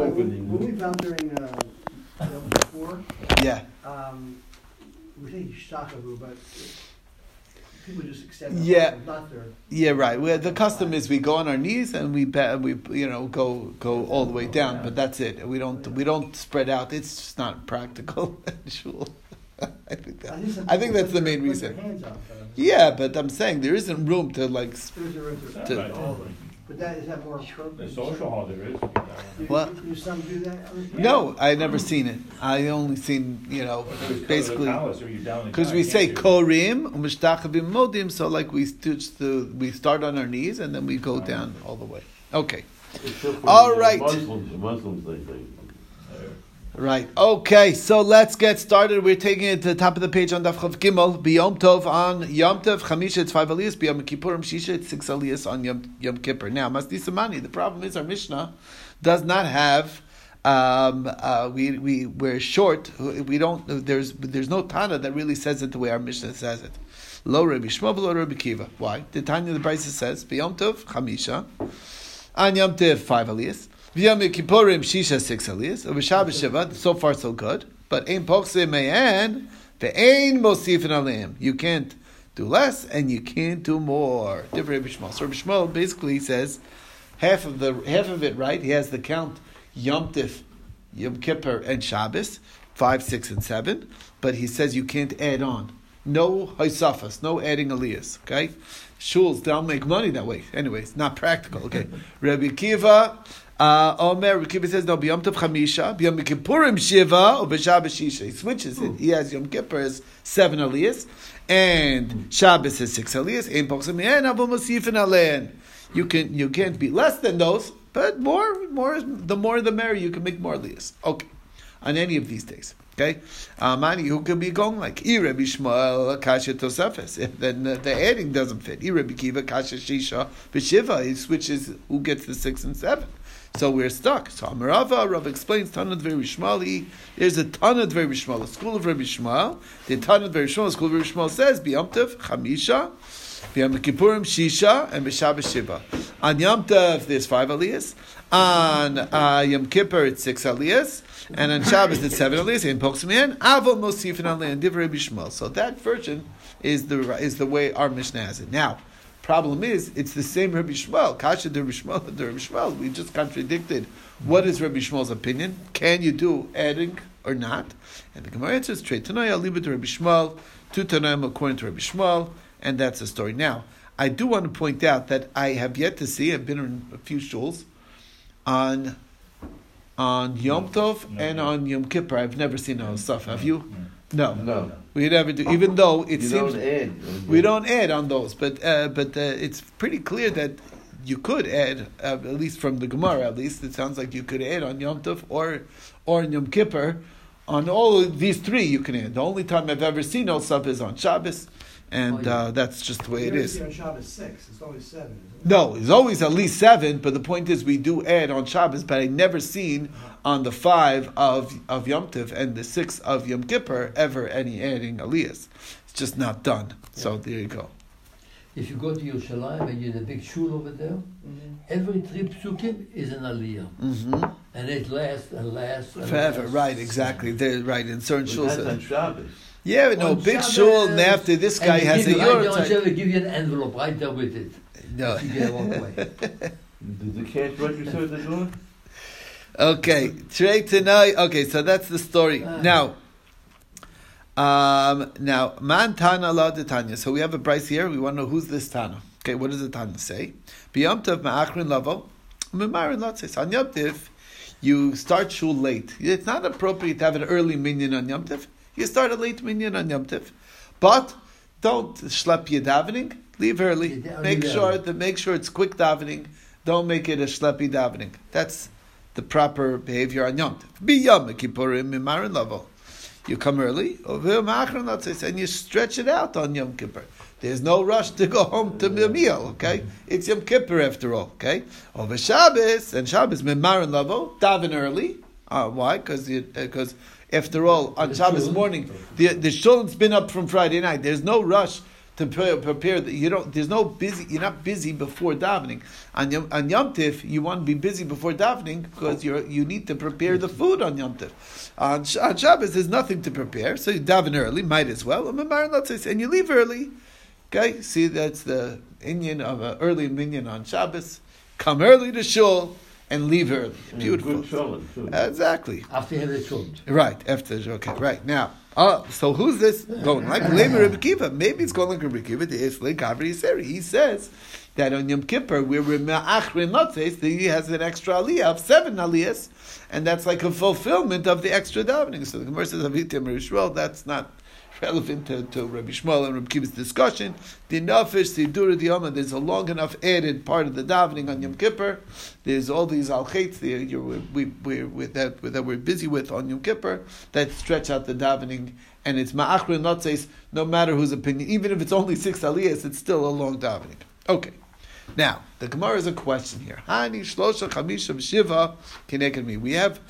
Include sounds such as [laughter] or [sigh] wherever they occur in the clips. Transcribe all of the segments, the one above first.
opening. When we found during, uh, Yom Kippur, Yeah. um, we say shakavu, but people just extend their Yeah. arms, not their. Yeah, right. We, the custom is we go on our knees and we be, we you know go go all the way down, but that's it. We don't we don't spread out. It's just not practical. [laughs] Shul. I think that. some I think that's the main reason. Hands up. Yeah, but I'm saying there isn't room to like. s- There's a room to, To- Right. all of it. But that, is that more appropriate? The social hall there is. Do, What? do, do some do that? No, I never seen it. I only seen you know basically because we say korim u'mishtachavim modim. So like we st- st- we start on our knees and then we go down all the way. Okay. Except for All the, right. Muslims, Muslims, they think. Right. Okay. So let's get started. We're taking it to the top of the page on Daf Chav Gimel. Biyom Tov on Yom Tov. Chamisha it's five aliyahs. Biyom Kippurim Shisha it's six aliyahs on Yom Yom Kippur. Now Masdi Samani. The problem is our Mishnah does not have. Um, uh, we we we're short. We don't. There's there's no Tana that really says it the way our Mishnah says it. Lo Rabbi Shmuel, lo Rabbi Kiva. Why? The Tanya the Brisa says Biyom Tov Chamisha. On Yom Tov five aliyahs. V'yom Kippurim Shisha six aliyahs. Over Shabbos Shiva. So far so good. But ein pochse me'en ve'ein mosifin aleim. You can't do less and you can't do more. Different Rabbi Shmuel. So Rabbi Shmuel basically says half of the half of it right. He has the count Yom Tif, Yom Kippur, and Shabbos five, six, and seven. But he says you can't add on. No haisafas, no adding aliyahs. Okay, shuls don't make money that way. Anyways, not practical. Okay, [laughs] Rabbi Kiva. Uh, Omer, Rabbi Kiva says no. B'Yom Tov Chamisha, B'Yom Kippurim Shiva, or B'Shabbos Shisha. He switches it. He has Yom Kippur as seven aliyahs, and Shabbos is six aliyahs. Ein pochsem yen avu mosifin alein. You can you can't be less than those, but more more the more the merrier. You can make more aliyahs. Okay, on any of these days. Okay, uh, Mani, who could be going like I Rabbi Shmuel Kasha Tosafes? [laughs] Then the adding doesn't fit. I Rabbi Kiva Kasha Shisha B'Shiva. He switches who gets the six and seven. So we're stuck. So Amarava Rav explains Tanad Rabbi Shmuel. There's a Tanad Rabbi Shmuel, a school of Rabbi Shmuel. The Tanad Rabbi Shmuel, school of Rabbi Shmuel says B'Yom Tov Chamisha. B'Yom Kippurim Shisha and B'Shabbos Shiva. On Yom Tov there's five aliyahs. On uh, Yom Kippur it's six aliyahs. And on Shabbos it's seven aliyahs. In Poksimian, Avol Mosifin Aliyah, Div Rabbi Shmuel. So that version is the is the way our Mishnah has it. Now, problem is, it's the same Rabbi Shmuel. Kasha de Rabbi Shmuel, [laughs] de Rabbi Shmuel. We just contradicted. What is Rabbi Shmuel's opinion? Can you do adding or not? And the Gemara answers, Trey Tanai, I'll leave it to Rabbi Shmuel. Two Tanaim according to Rabbi Shmuel. And that's the story. Now, I do want to point out that I have yet to see, I've been in a few shuls, on on Yom Tov and on Yom Kippur. I've never seen a stuff. Have you? No. No. We never do. Even though it you seems don't add. we don't add on those, but uh, but uh, it's pretty clear that you could add, uh, at least from the Gemara. At least it sounds like you could add on Yom Tov or or on Yom Kippur. On all of these three, you can add. The only time I've ever seen no stuff is on Shabbos, and uh, that's just the way it is. On Shabbos six, it's always seven, isn't it? No, it's always at least seven, but the point is we do add on Shabbos, but I never seen on the five of, of Yom Tiv and the six of Yom Kippur ever any adding aliyahs. It's just not done. So there you go. If you go to Yerushalayim and you're in a big shul over there, every three psukim is an aliyah. Mm-hmm. And it lasts and lasts and Forever, lasts. right, exactly. They're right in certain But that's shuls. on Shabbos. Yeah, but no, On big Shabbos, shul, and after this guy has a give you, right there on yurt. Shabbos, give you an envelope right there with it. No. You get walk away. [laughs] Did the cash register at the door? Okay, Trey tonight. Okay, so that's the story. Ah. Now, um, now man tana la de tanya. So we have a price here. We want to know who's this tana. Okay, what does the tana say? Biyam tov ma'achrin lavo, mimarin lotzes. On Yom Tiv, you start shul late. It's not appropriate to have an early minyan on Yom Tiv. You start a late minyan on Yom Tiv, but don't schlep your davening. Leave early. Make sure that make sure it's quick davening. Don't make it a schleppy davening. That's the proper behavior on Yom Tov. Be Yom Kippurim Mimarin level. You come early, over Machron Latzis, and you stretch it out on Yom Kippur. There's no rush to go home to the meal, okay? It's Yom Kippur after all, okay? Over Shabbos, and Shabbos Mimarin level, daven early. Uh, why? Because because after all, on Shabbos morning, the the shul's been up from Friday night. There's no rush to pre- prepare. You don't. There's no busy. You're not busy before davening. On Yom, on Yom Tif, you want to be busy before davening because you you need to prepare the food on Yom Tif. On, on Shabbos, there's nothing to prepare, so you daven early. Might as well. And you leave early. Okay, see that's the Indian of an early minyan on Shabbos. Come early to shul and leave early. Beautiful. Good shalom, too. Exactly. After you have the children. Right, after okay, right now. Oh, so who's this going like Lema Rebbe Kiva? Maybe it's going like Rebbe Kiva. The Isle Gavri Seri. He says that on Yom Kippur we're Achrin Lotzes. He has an extra aliyah of seven aliyahs, and that's like a fulfillment of the extra davening. So the Gemara says Avitim Rishwell. That's not relevant to, to Rabbi Shmuel and Rabbi Kiva's discussion. The Nafish, the Dura Yoma, there's a long enough added part of the davening on Yom Kippur. There's all these al chaitz we, we, we, that, that we're busy with on Yom Kippur that stretch out the davening. And it's ma'achrin not says no matter whose opinion, even if it's only six aliyahs, it's still a long davening. Okay. Now, the Gemara is a question here. Hani shlosha chamisha shiva me. We have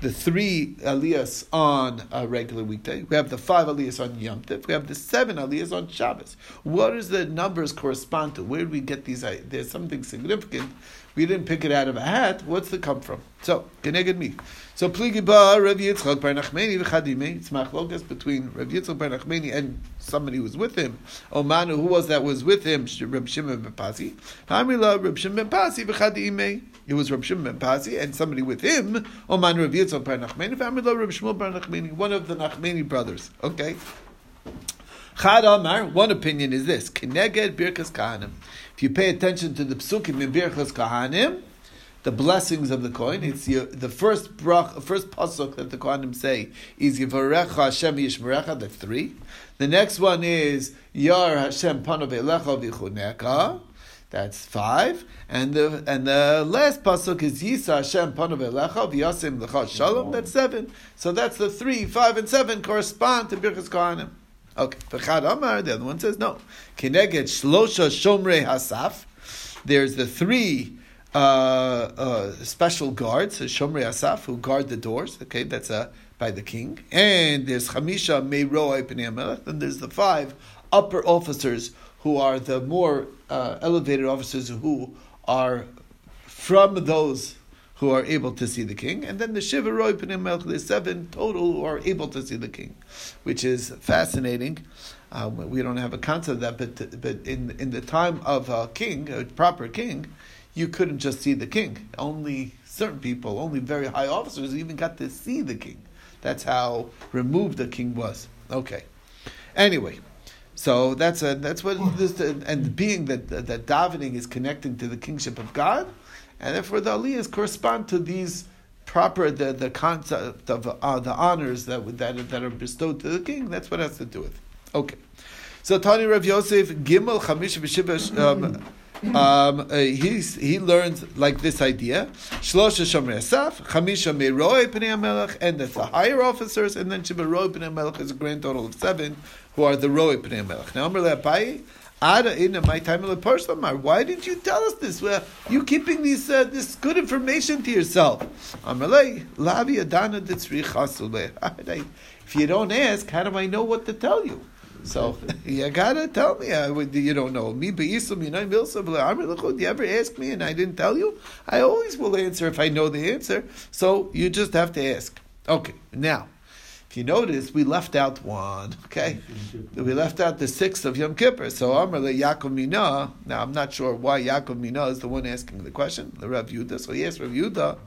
the three aliyahs on a regular weekday. We have the five aliyahs on Yom Tov. We have the seven aliyahs on Shabbos. What does the numbers correspond to? Where do we get these? Uh, there's something significant. We didn't pick it out of a hat. What's the come from? So, keneged me. So, pligi ba Rav Yitzchak bar Nachmeni v'chadime. It's machlokas between Rav Yitzchak bar Nachmeni and somebody who was with him. Omanu, who was that was with him? Rav Shimon ben Pasi. Hamila Rav Shimon ben Pasi v'chadime. It was Rav Shimon ben Pasi and somebody with him. Oman Rav Yitzchak bar Nachmeni. Hamila Rav Shmuel bar Nachmeni. One of the Nachmeni brothers. Okay. Chad Amar, one opinion is this: Keneged Birkas Kahanim. If you pay attention to the psukim in Birkas Kahanim, the blessings of the coin, it's your, the first brach, first pasuk that the Kohanim say is Yivarecha Hashem Yishmerecha. That's three. The next one is Yar Hashem Panav Elecha. That's five, and the and the last pasuk is Yisa Hashem Panav Elecha V'Yasim Lecha Shalom. That's seven. So that's the three, five, and seven correspond to Birkas Kohanim. Okay, V'chad Amar, the other one says no. Kineged Shlosha Shomrei Hasaf. There's the three uh, uh, special guards, Shomrei Asaf, who guard the doors. Okay, that's uh, by the king. And there's Chamisha Meiroi Pnei. Then there's the five upper officers who are the more uh, elevated officers who are from those who are able to see the king, and then the Shiva Roy Pnei the seven total who are able to see the king, which is fascinating. Um, we don't have a concept of that, but but in in the time of a king, a proper king, you couldn't just see the king. Only certain people, only very high officers, even got to see the king. That's how removed the king was. Okay. Anyway, so that's a, that's what this and being that that davening is connecting to the kingship of God and therefore the aliyahs correspond to these proper the, the concept of uh, the honors that, that that are bestowed to the king. That's what it has to do with. Okay, so Tani Rav Yosef Gimel Chamish V'Shiva. Um, um, uh, he's, he learned like this idea: Shlosha Shomer Asaf, Chamisha Meiroi Pnei Melech, and that's the higher officers, and then Shibaroi Pnei Melech is a grand total of seven, who are the Roi Pnei Melech. Now, Amr Le'apai, Ada in my time of the Why didn't you tell us this? Well, you keeping these uh, this good information to yourself. [laughs] If you don't ask, how do I know what to tell you? So [laughs] you gotta tell me. I would, you don't know me. Beislam, you know Do you ever ask me and I didn't tell you? I always will answer if I know the answer. So you just have to ask. Okay, now if you notice, we left out one. Okay, we left out the sixth of Yom Kippur. So Amrle Yaakov Mina. Now I'm not sure why Yaakov Mina is the one asking the question. The Rav Yudah. So yes, Rav Yudah.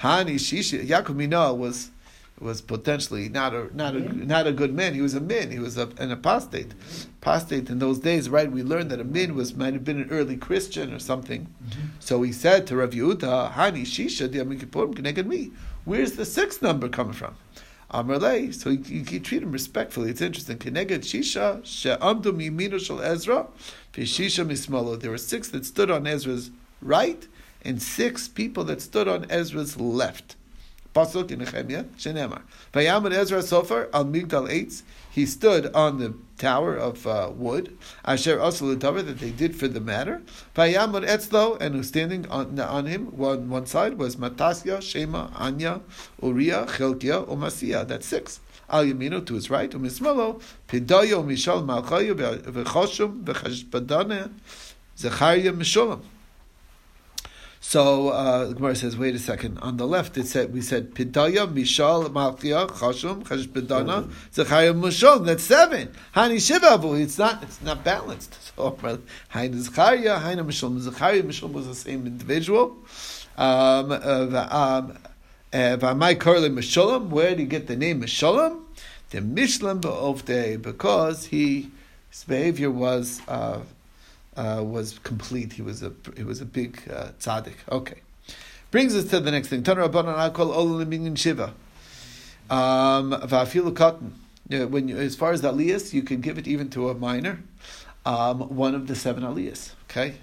Hani Shishi. Yaakov Mina was was potentially not a not a not a good man. He was a min. He was a, an apostate. Apostate in those days, right? We learned that a min was might have been an early Christian or something. Mm-hmm. So he said to Rav Yehuda, "Hani shisha diamikipur me." Where's the sixth number coming from? Amarle, so you, you, treat him respectfully. It's interesting. Keneged Shisha she'amdu mimino shel Ezra, v'shisha mismalo. There were six that stood on Ezra's right, and six people that stood on Ezra's left. Pasuk in Nehemiah, Shenemar. Vayamad Ezra Sofer al Migdal Eitz. He stood on the tower of uh, wood. Asher also the that they did for the matter. Vayamad Etzlo, and who's standing on, on him, one, one side was Matasya, Shema, Anya, Uriah, Chelkia, Umasiah. That's six. al yamino to his right, umismalo pidayo mishal malchayu v'choshum v'chashbadane zechariah mishulam. So uh, the Gemara says, wait a second. On the left, it said we said Pidaya, Mishal, Malchia, Chashum, Chash Bidana, Zechariah, Mushal. That's seven. Hani Shivavu. It's not. It's not balanced. [laughs] So Hain Zechariah, Hain Mishal, Zechariah, Mishal was the same individual. Um, uh, um, V'amai Karli Mishalim. Where do you get the name Mishalim? The Mishlam of day because he his behavior was. Uh, uh, was complete. He was a he was a big uh, tzaddik. Okay, brings us to the next thing. Tanur Rabbanan I call Olam Shiva. Um, cotton. Yeah, when you, as far as the aliyas, you can give it even to a minor, um, one of the seven aliyas. Okay,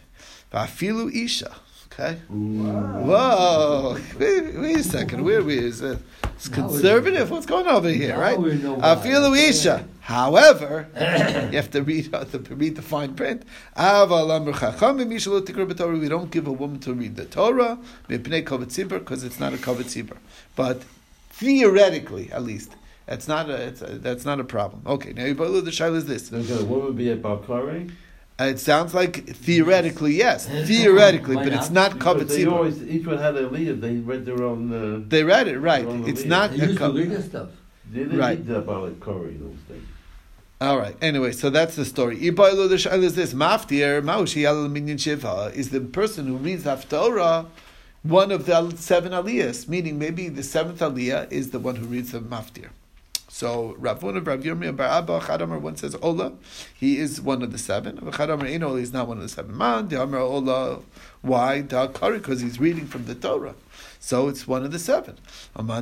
Va'afilu isha. Okay. Whoa! Wait, wait a second. Where we is it? It's conservative. What's going on over here, Now right? we know why. Afilu isha. However, you have to read uh, to read the fine print. We don't give a woman to read the Torah because it's not a kavet But theoretically, at least, that's not a, it's a that's not a problem. Okay, now the shaila is this. So again, what would be a Balkari? Uh, It sounds like theoretically, yes, [laughs] theoretically, but it's not? not Because kavet they always, each one had a leader, they read their own, uh, They read it right. It's lead. not They a used to read kavet. stuff. they didn't Right. read the Balkari those days. All right. Anyway, so that's the story. Ibailu the shaila is this: Maftir Maushi Yalal Minyan Shiva is the person who reads Haftorah, one of the seven aliyahs. Meaning, maybe the seventh aliyah is the one who reads the Maftir. So Ravun of Rav Yirmiyah Bar Abba Chadamar one says Ola, he is one of the seven. Chadamar Eno he is not one of the seven. Man the Ola, why da Kari? Because he's reading from the Torah. So it's one of the seven. Ola.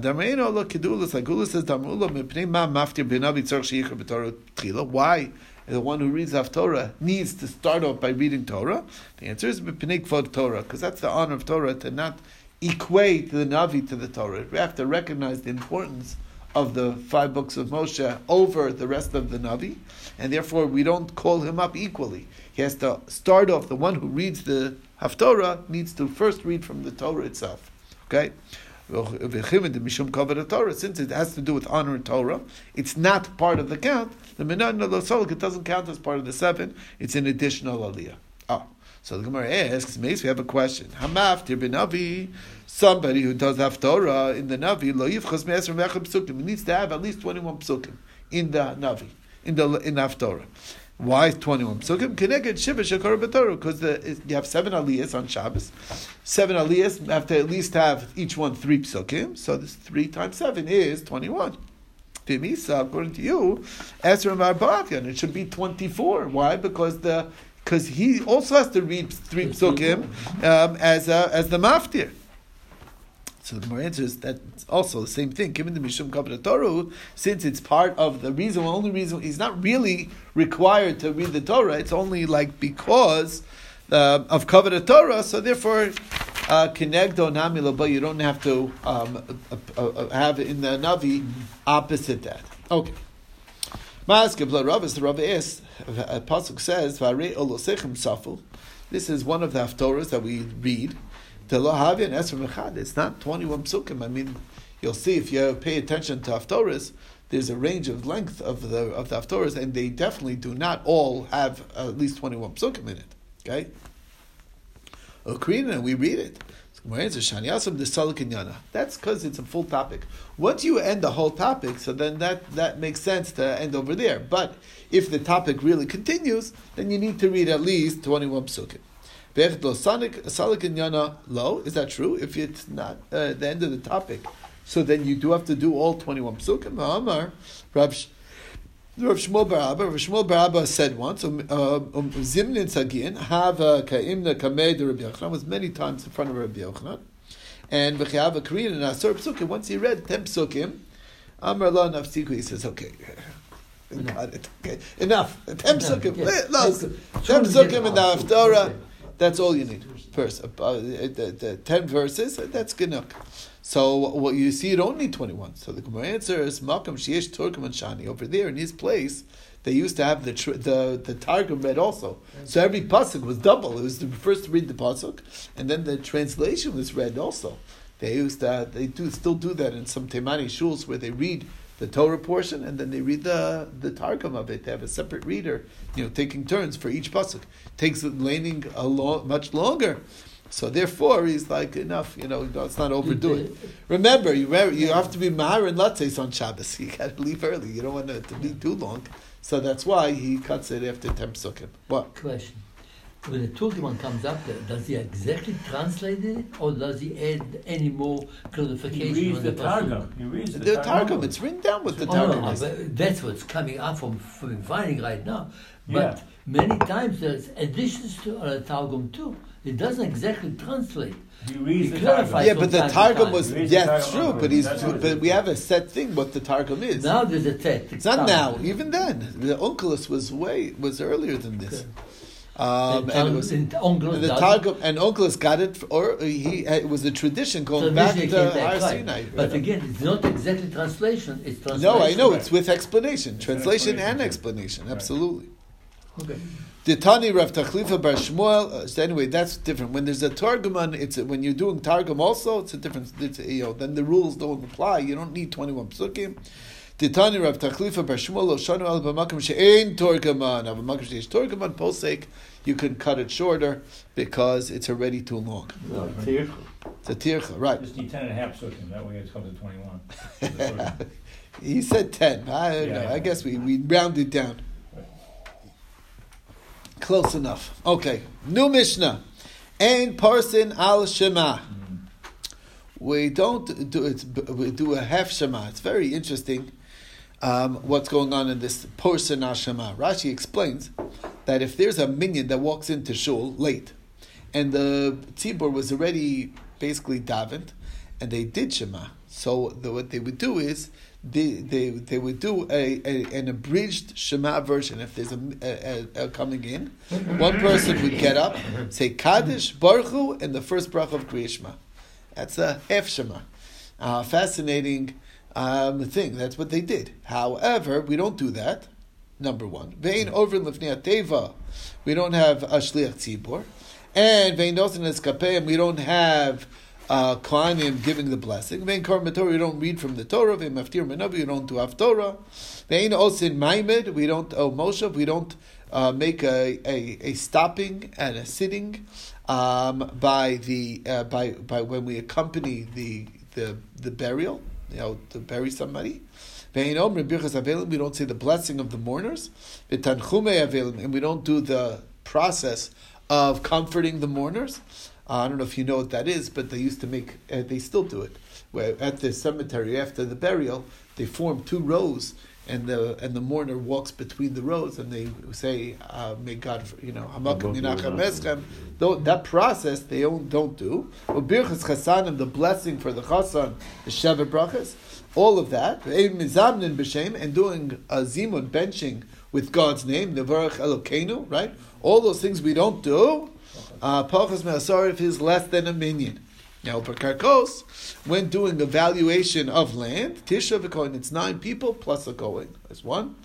Why? The one who reads off Torah needs to start off by reading Torah. The answer is Torah, because that's the honor of Torah to not equate the Navi to the Torah. We have to recognize the importance of the five books of Moshe over the rest of the Navi, and therefore we don't call him up equally. He has to start off, the one who reads the Haftorah needs to first read from the Torah itself. Okay? Since it has to do with honor and Torah, it's not part of the count. The Minan it doesn't count as part of the seven, it's an additional aliyah. So the Gemara asks, Mace, we have a question. Hamaftir ben Navi, somebody who does have Torah in the Navi, lo yivchas me'esr me'echad psukim. He needs to have at least 21 psukim in the Navi, in the in the Haftorah. Why 21 psukim? Keneged shiva shakar b'Torah, because you have seven aliyahs on Shabbos. Seven aliyahs have to at least have each one three psukim, so this three times seven is 21. Timisa, according to you, Esra Marbavyan, it should be 24. Why? Because the because he also has to read three psukim um, as a, as the maftir. So the more answers that also the same thing. Given the mishum Torah, since it's part of the reason, the only reason he's not really required to read the Torah. It's only like because uh, of kabbalah Torah. So therefore, kinegdo namila, but you don't have to um, uh, uh, uh, have in the navi opposite that. Okay. Ma'aske bla Rav is the Rav is pasuk says v'arei olosechem saful. This is one of the haftorahs that we read. It's not twenty one psukim. I mean, you'll see if you pay attention to haftorahs. There's a range of length of the of the haftorahs, and they definitely do not all have at least twenty one psukim in it. Okay. Ukrina, we read it. That's because it's a full topic. Once you end the whole topic, so then that, that makes sense to end over there. But if the topic really continues, then you need to read at least 21 psukim. Lo, is that true? If it's not uh, the end of the topic, so then you do have to do all 21 psukim. Amar, Rav Rav Shmuel Bar Abba, Rav Shmuel Bar Abba said once, um, um, Zimnin Sagin, have a ka'imna kamei de Rabbi Yochanan, was many times in front of Rabbi Yochanan, and v'chayava Korean and Asur Psukim, once he read 10 Psukim, Amar La Nafsiku, he says, okay, [laughs] got it, okay, enough, 10 Psukim, no, 10 Psukim in the Haftorah, that's all you need, verse, uh, the, the 10 verses, that's Ganuk. So what you see, you don't need twenty one. So the Gemara answer is Makam Shiesh Turkman Shani over there in his place. They used to have the tr- the the Targum read also. So every pasuk was double. It was the first to read the pasuk, and then the translation was read also. They used to they do still do that in some Temani shuls where they read the Torah portion, and then they read the the Targum of it. They have a separate reader, you know, taking turns for each pasuk. Takes laning a lo- much longer. So therefore, he's like enough. You know, let's not overdo it. [laughs] Remember, you re- you have to be mahar and lattes on Shabbos. [laughs] You got to leave early. You don't want it to be too long. So that's why he cuts it after ten psukim. What? Question. When the Turkiman comes up does he exactly translate it, or does he add any more clarification? He reads on the pasuk? Targum. He reads the, The Targum. It's written down what the Oh, Targum no, is. that's what's coming up from, from finding right now. But Yeah. many times there's additions to uh, Targum too. It doesn't exactly translate. He reads He the clarifies Targum. Yeah, but the from time to Targum was He reads the yeah, Targum true. But he's That's it but we have a set thing what the Targum is. Now there's a text. It's not now. Even then, the Onkelos was way was earlier than this. Okay. Um, and it was in and the. Targum and Onkelos got it, or he it was a tradition going back to came back, Har right. But again, it's not exactly translation. It's translation. no, I know Right. it's with explanation, It's an translation and explanation, explanation. Right. Absolutely. Okay. The Tani Rav Tachlifa Bar Shmuel. Uh, so anyway, that's different. When there's a Targuman, it's a, when you're doing Targum also, it's a different. It's a, you know, then the rules don't apply. You don't need 21 psukim. The Tani Rav Tachlifa Bar Shmuel Lo Shanu Al B'Makom She'ein Torgaman. Av B'Makom She'ein Torgaman Posek. You can cut it shorter because it's already too long. No, Tircha. It's a tircha, right? Just need ten and a half psukim. That way it comes to twenty-one. [laughs] He said 10. I don't Yeah, know. yeah. I guess we, we rounded down. Close enough. Okay. New Mishnah. Ein parsin al shema. Mm-hmm. We don't do it. We do a half shema. It's very interesting. Um, what's going on in this portion shema? Rashi explains that if there's a minyan that walks into shul late, and the tzibur was already basically davened, and they did shema. So the, what they would do is they they, they would do a, a an abridged shema version. If there's a, a, a, coming in, one person would get up, say Kaddish, Baruch and the first bracha of Kriya Shema. That's a half shema. Uh, fascinating um, thing. That's what they did. However, we don't do that. Number one, vein over teva. We don't have a shliach tzibur, and vein dosin eskapeim. We don't have uh, giving the blessing. Vein Torah. We don't read from the Torah. Vein maftir menavi. We don't do haftorah. Vein osin maimed. We don't oh Moshe. We don't uh, make a, a, a stopping and a sitting um, by the uh, by by when we accompany the the the burial. You know to bury somebody. We don't say the blessing of the mourners. And we don't do the process of comforting the mourners. Uh, I don't know if you know what that is, but they used to make, uh, they still do it. Where at the cemetery after the burial, they form two rows, and the and the mourner walks between the rows, and they say, uh, "May God, you know, hamakim yinachem eschem." Though that process they don't, don't do. Ubirchas chasanim, the blessing for the chasan, the shevet brachas, all of that. Mizamnin b'shem, and doing a zimun benching with God's name, nevarach Elokeinu, right? All those things we don't do. Uh, Pachas me'asar if he's less than a minyan. Now, Karkos, when doing evaluation of land, Tisha v'kohen, it's nine people plus a Kohen. That's one.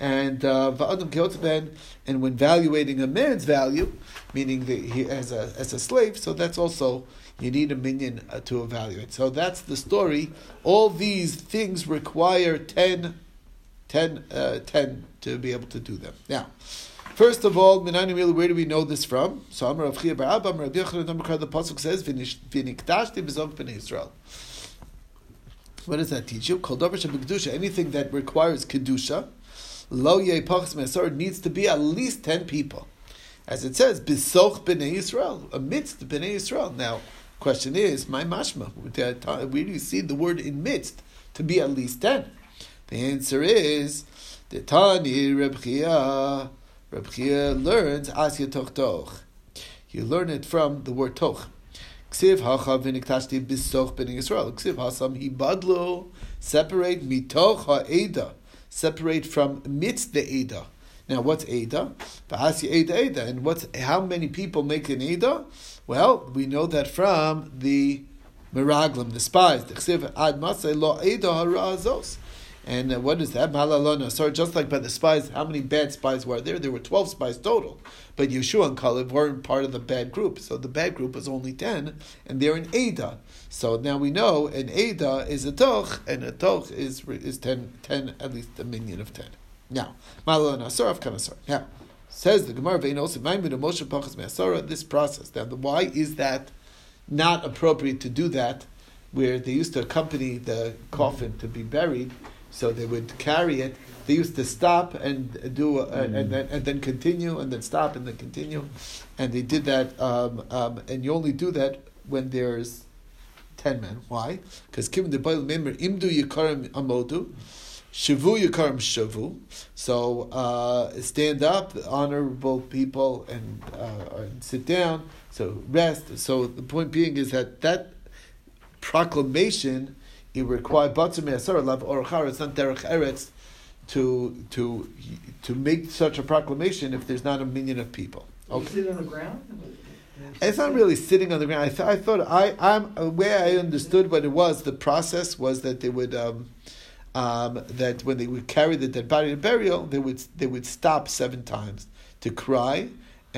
And uh, va'adam keotzaben, and when valuating a man's value, meaning that he as a as a slave, so that's also you need a minyan uh, to evaluate. So that's the story. All these things require 10, 10, uh, 10 to be able to do them. Now, First of all, Minani Mil, where do we know this from? So Amar Rav Chia Bar Abba, Amar Rabbi Yochanan the pasuk says, "V'niktashti b'zov b'nei Israel." What does that teach you? Kol shebekdusha, anything that requires kedusha, lo yei pachas me'asor, needs to be at least ten people, as it says, "B'soch b'nei Israel," amidst b'nei Israel. Now, question is, my mashma, where do you see the word "in midst" to be at least ten? The answer is, the Tani Reb Chia. Reb Chia learns Asya Toch Toch. You learn it from the word Toch. Ksiv hacha v'niktashti bisoch b'nei Yisrael. Ksiv hasam hibadlo. Separate mitoch ha'eda. Separate from midst the Eda. Now, what's Eda? V'hasi Eda Eda. And what's how many people make an Eda? Well, we know that from the Miraglim, the spies. Ksiv ad masay lo Eda hara'azos. And uh, what is that? Malalona. Sorry, just like by the spies, how many bad spies were there? There were 12 spies total. But Yeshua and Caleb weren't part of the bad group. So the bad group was only 10, and they're in Ada. So now we know an Ada is a toch, and a toch is, is 10, 10, at least a minion of 10. Now, Malalona, Asar of Kanasar. Now, says the Gemara, Vein this process. Now, the, why is that not appropriate to do that? Where they used to accompany the coffin to be buried, so they would carry it. They used to stop and do, uh, and then and then continue, and then stop and then continue, and they did that. Um, um, and you only do that when there's ten men. Why? Because given the Bible, remember, imdu yikarim amodu, shavu yikarim shavu. So uh, stand up, honorable people, and, uh, and sit down. So rest. So the point being is that that proclamation it required batzim me'asar lav or charetz not derech eretz to to to make such a proclamation if there's not a million of people. You sit on the ground? It's not really sitting on the ground. I, th- I thought I I'm the way I understood what it was. The process was that they would um, um, that when they would carry the dead body to burial, they would they would stop seven times to cry,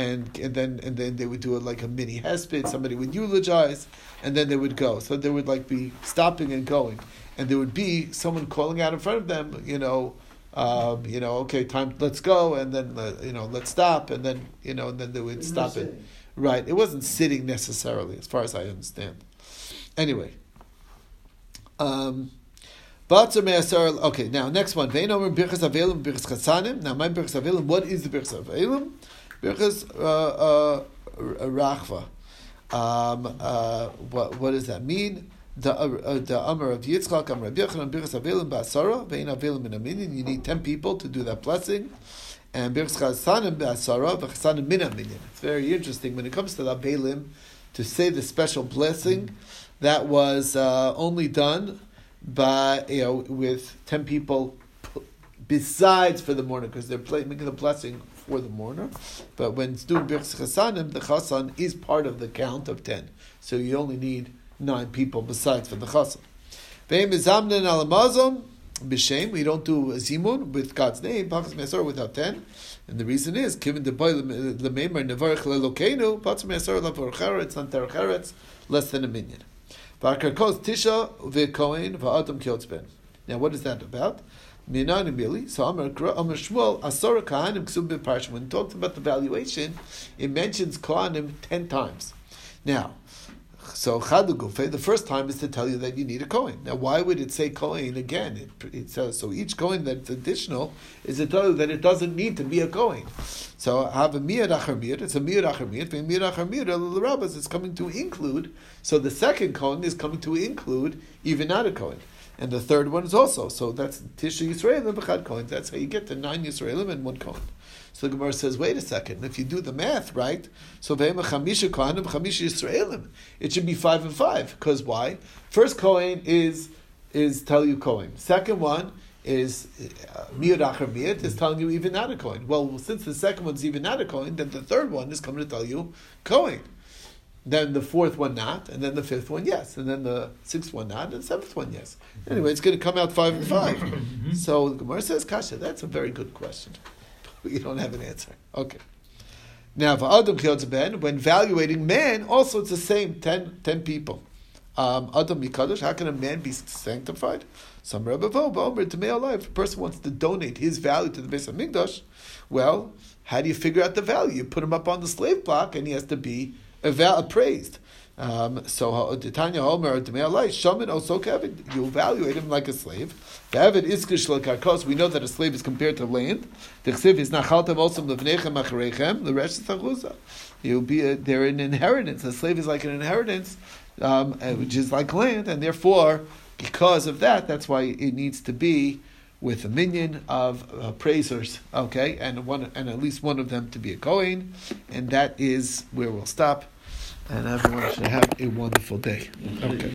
and and then and then they would do it like a mini hesped. Somebody would eulogize, and then they would go. So they would like be stopping and going, and there would be someone calling out in front of them. You know. Um, you know, okay, time, let's go, and then uh, you know, let's stop, and then you know, and then they would stop it. sitting. Right. It wasn't sitting necessarily, as far as I understand. Anyway. Um. Okay, now next one. Vein omer birchas avelim, birchas chasanim. Now my birchas avelim. What is the birchas avelim? Birchas uh, uh, rachva. Um, uh, what what does that mean? The uh, the Amar of Yitzchak, Amar of Yochanan, birchas avelim ba'asara, vein avelim in minyan. You need ten people to do that blessing. And birchas chasanim ba'asara, v'chasanim min minyan. It's very interesting when it comes to the avelim to say the special blessing. That was uh, only done by you know with ten people besides for the morning because they're making the blessing for the mourner. But when it's doing birchas chasanim, the chasan is part of the count of ten, so you only need nine people besides for the chasan. Ve'im izamnen alamazon b'shem. We don't do zimun with God's name, pachas me'asor without ten. And the reason is, given the boy eh, lemeimer nevarich lelokenu, pachas me'asor lavorcharetz, it's not less than a minyan. V'akarkos tisha v'kohen v'adam kyotzben. Now, what is that about? Minan Mili. So Amar Amar Shmuel Parsha. When about the valuation, it mentions Kohanim ten times. Now, so Chadugufe, the first time is to tell you that you need a Kohen. Now, why would it say Kohen again? It, it says so. Each Kohen that's additional is to tell you that it doesn't need to be a Kohen. So have a miyad miyad. It's a miyad miyad. And miyad achar miyad, the rabbis is coming to include. So the second Kohen is coming to include even not a Kohen. And the third one is also. So that's Tisha Yisrael and Bechad Kohen. That's how you get the nine Yisraelim and one Kohen. So the Gemara says, wait a second. If you do the math right, so chamisha kohanim chamisha Yisraelim, it should be five and five. Because why? First Kohen is is tell you Kohen. Second one is uh, miyad achar miyad is telling you even not a Kohen. Well, since the second one's even not a Kohen, then the third one is coming to tell you Kohen. Then the fourth one not, and then the fifth one yes, and then the sixth one not, and the seventh one yes. Anyway, it's going to come out five and five. [coughs] so the Gemara says, Kasha, that's a very good question. But [laughs] you don't have an answer. Okay. Now, for Adam Ben, when evaluating man, also it's the same 10, 10 people. Um, Adam Mikadosh, how can a man be sanctified? Some Rebbe Omer to male life. If a person wants to donate his value to the base of Migdash, well, how do you figure out the value? You put him up on the slave block and he has to be appraised. Um, so Tanya Homer Shaman also Kevin, you evaluate him like a slave. David Iskish Karkos, we know that a slave is compared to land. The Chsiv is Nachaltem also Levnechem Acharechem, the rest is Tachuza. You'll be a, they're an inheritance. A slave is like an inheritance, um, uh, which is like land, and therefore, because of that, that's why it needs to be with a minyan of uh, praisers, okay, and one and at least one of them to be a Kohen, and that is where we'll stop. And everyone should have a wonderful day. Okay.